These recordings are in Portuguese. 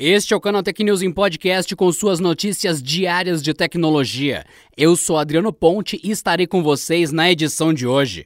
Este é o canal Tech News em podcast com suas notícias diárias de tecnologia. Eu sou Adriano Ponte e estarei com vocês na edição de hoje.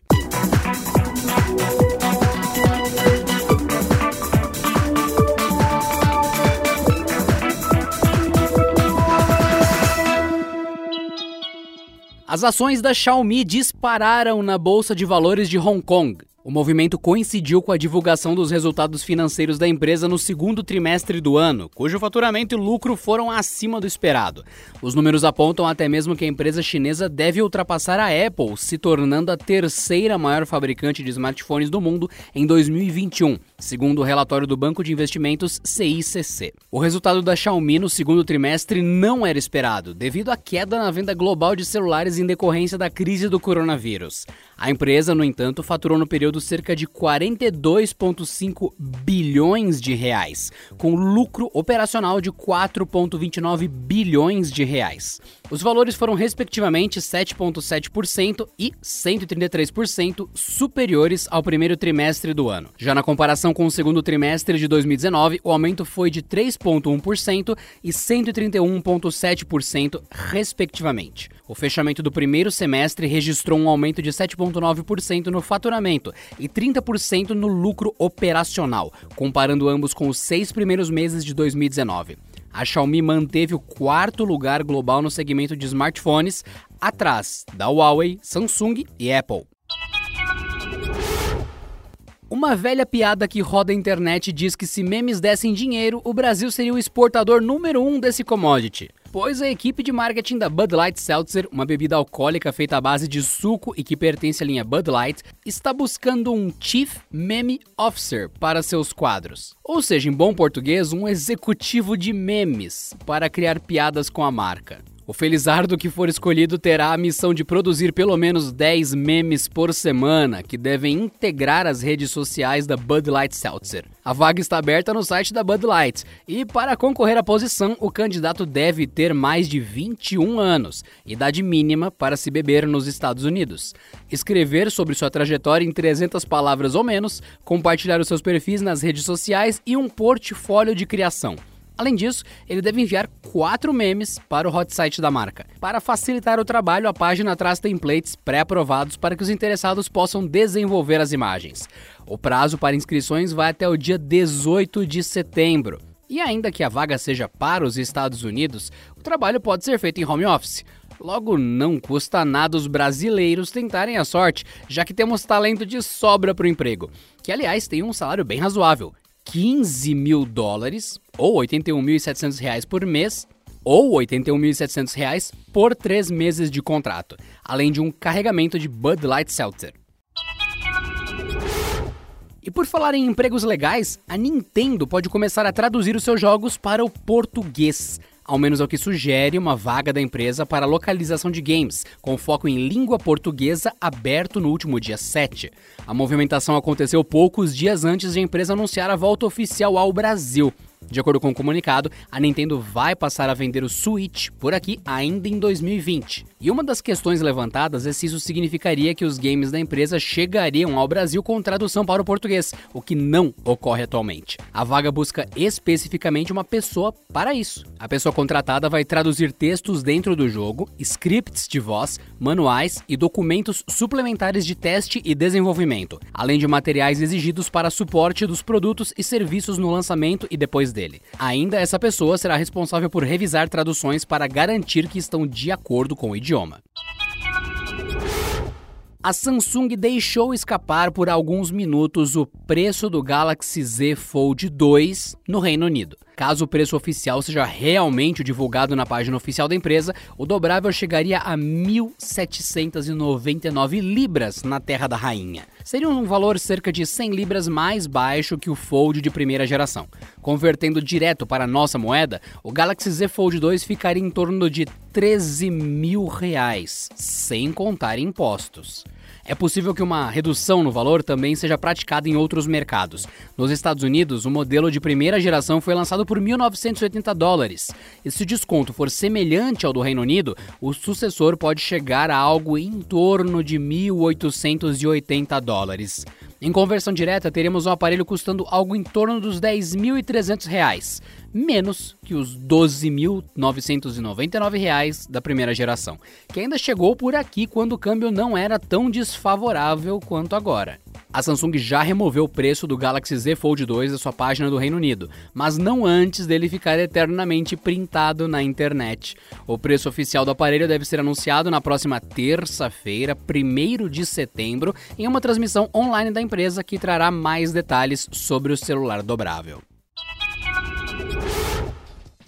As ações da Xiaomi dispararam na bolsa de valores de Hong Kong. O movimento coincidiu com a divulgação dos resultados financeiros da empresa no segundo trimestre do ano, cujo faturamento e lucro foram acima do esperado. Os números apontam até mesmo que a empresa chinesa deve ultrapassar a Apple, se tornando a terceira maior fabricante de smartphones do mundo em 2021, segundo o relatório do banco de investimentos CICC. O resultado da Xiaomi no segundo trimestre não era esperado, devido à queda na venda global de celulares em decorrência da crise do coronavírus. A empresa, no entanto, faturou no período cerca de 42,5 bilhões de reais, com lucro operacional de 4,29 bilhões de reais. Os valores foram respectivamente 7,7% e 133% superiores ao primeiro trimestre do ano. Já na comparação com o segundo trimestre de 2019, o aumento foi de 3,1% e 131,7%, respectivamente. O fechamento do primeiro semestre registrou um aumento de 7,9% no faturamento e 30% no lucro operacional, comparando ambos com os seis primeiros meses de 2019 a Xiaomi manteve o quarto lugar global no segmento de smartphones, atrás da Huawei, Samsung e Apple. Uma velha piada que roda a internet diz que se memes dessem dinheiro, o Brasil seria o exportador número um desse commodity. Pois a equipe de marketing da Bud Light Seltzer, uma bebida alcoólica feita à base de suco e que pertence à linha Bud Light, está buscando um Chief Meme Officer para seus quadros. Ou seja, em bom português, um executivo de memes para criar piadas com a marca. O felizardo que for escolhido terá a missão de produzir pelo menos 10 memes por semana, que devem integrar as redes sociais da Bud Light Seltzer. A vaga está aberta no site da Bud Light, e para concorrer à posição, o candidato deve ter mais de 21 anos, idade mínima para se beber nos Estados Unidos. Escrever sobre sua trajetória em 300 palavras ou menos, compartilhar os seus perfis nas redes sociais e um portfólio de criação. Além disso, ele deve enviar quatro memes para o hot site da marca. Para facilitar o trabalho, a página traz templates pré-aprovados para que os interessados possam desenvolver as imagens. O prazo para inscrições vai até o dia 18 de setembro. E ainda que a vaga seja para os Estados Unidos, o trabalho pode ser feito em home office. Logo, não custa nada os brasileiros tentarem a sorte, já que temos talento de sobra para o emprego, que aliás tem um salário bem razoável, 15 mil dólares, ou 81.700 reais por mês, ou 81.700 reais por três meses de contrato, além de um carregamento de Bud Light Seltzer. E por falar em empregos legais, a Nintendo pode começar a traduzir os seus jogos para o português ao menos é o que sugere uma vaga da empresa para localização de games, com foco em língua portuguesa aberto no último dia 7. A movimentação aconteceu poucos dias antes de a empresa anunciar a volta oficial ao Brasil. De acordo com o comunicado, a Nintendo vai passar a vender o Switch por aqui ainda em 2020. E uma das questões levantadas é se isso significaria que os games da empresa chegariam ao Brasil com tradução para o português, o que não ocorre atualmente. A vaga busca especificamente uma pessoa para isso. A pessoa contratada vai traduzir textos dentro do jogo, scripts de voz, manuais e documentos suplementares de teste e desenvolvimento, além de materiais exigidos para suporte dos produtos e serviços no lançamento e depois dele. Ainda essa pessoa será responsável por revisar traduções para garantir que estão de acordo com o idioma. A Samsung deixou escapar por alguns minutos o preço do Galaxy Z Fold 2 no Reino Unido. Caso o preço oficial seja realmente divulgado na página oficial da empresa, o dobrável chegaria a 1.799 libras na Terra da Rainha. Seria um valor cerca de 100 libras mais baixo que o Fold de primeira geração. Convertendo direto para nossa moeda, o Galaxy Z Fold 2 ficaria em torno de 13 mil reais, sem contar impostos. É possível que uma redução no valor também seja praticada em outros mercados. Nos Estados Unidos, o modelo de primeira geração foi lançado por 1.980 dólares. E se o desconto for semelhante ao do Reino Unido, o sucessor pode chegar a algo em torno de 1.880 dólares. Em conversão direta, teremos um aparelho custando algo em torno dos 10.300 reais menos que os 12.999 reais da primeira geração, que ainda chegou por aqui quando o câmbio não era tão desfavorável quanto agora. A Samsung já removeu o preço do Galaxy Z Fold 2 da sua página do Reino Unido, mas não antes dele ficar eternamente printado na internet. O preço oficial do aparelho deve ser anunciado na próxima terça-feira, 1 de setembro, em uma transmissão online da empresa que trará mais detalhes sobre o celular dobrável.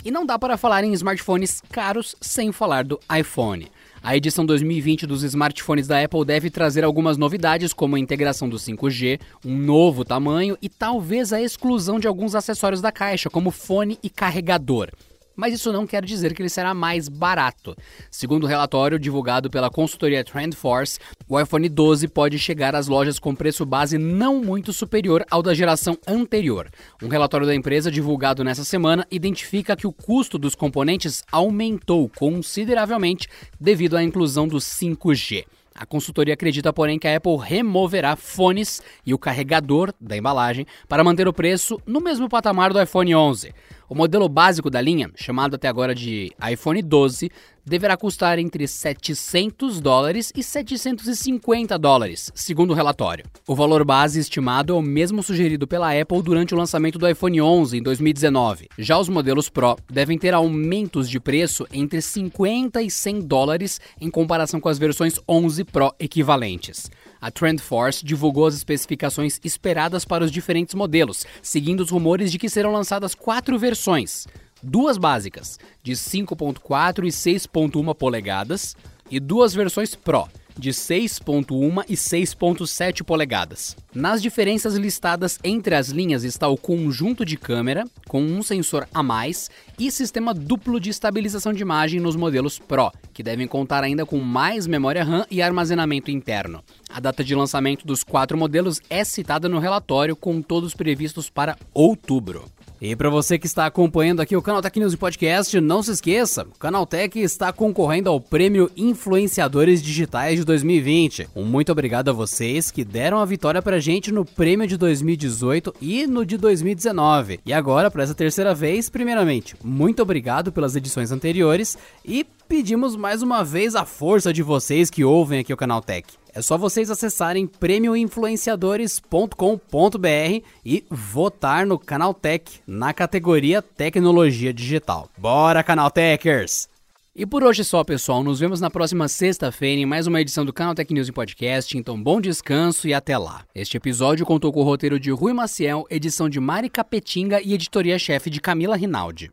E não dá para falar em smartphones caros sem falar do iPhone. A edição 2020 dos smartphones da Apple deve trazer algumas novidades, como a integração do 5G, um novo tamanho e talvez a exclusão de alguns acessórios da caixa, como fone e carregador mas isso não quer dizer que ele será mais barato. Segundo o relatório divulgado pela consultoria TrendForce, o iPhone 12 pode chegar às lojas com preço base não muito superior ao da geração anterior. Um relatório da empresa divulgado nessa semana identifica que o custo dos componentes aumentou consideravelmente devido à inclusão do 5G. A consultoria acredita, porém, que a Apple removerá fones e o carregador da embalagem para manter o preço no mesmo patamar do iPhone 11. O modelo básico da linha, chamado até agora de iPhone 12, deverá custar entre 700 dólares e 750 dólares, segundo o relatório. O valor base estimado é o mesmo sugerido pela Apple durante o lançamento do iPhone 11 em 2019. Já os modelos Pro devem ter aumentos de preço entre 50 e 100 dólares em comparação com as versões 11 Pro equivalentes. A TrendForce divulgou as especificações esperadas para os diferentes modelos, seguindo os rumores de que serão lançadas quatro versões: duas básicas, de 5.4 e 6.1 polegadas, e duas versões Pro, de 6.1 e 6.7 polegadas. Nas diferenças listadas entre as linhas está o conjunto de câmera, com um sensor a mais, e sistema duplo de estabilização de imagem nos modelos Pro, que devem contar ainda com mais memória RAM e armazenamento interno. A data de lançamento dos quatro modelos é citada no relatório, com todos previstos para outubro. E para você que está acompanhando aqui o Canal Tech News Podcast, não se esqueça, o Canal Tech está concorrendo ao Prêmio Influenciadores Digitais de 2020. Um muito obrigado a vocês que deram a vitória pra gente no prêmio de 2018 e no de 2019. E agora, para essa terceira vez, primeiramente, muito obrigado pelas edições anteriores e pedimos mais uma vez a força de vocês que ouvem aqui o Canal Tech. É só vocês acessarem prêmioinfluenciadores.com.br e votar no Canaltech na categoria Tecnologia Digital. Bora, Canaltechers! E por hoje só, pessoal. Nos vemos na próxima sexta-feira em mais uma edição do Canal Tech News em Podcast. Então, bom descanso e até lá. Este episódio contou com o roteiro de Rui Maciel, edição de Mari Capetinga e editoria-chefe de Camila Rinaldi.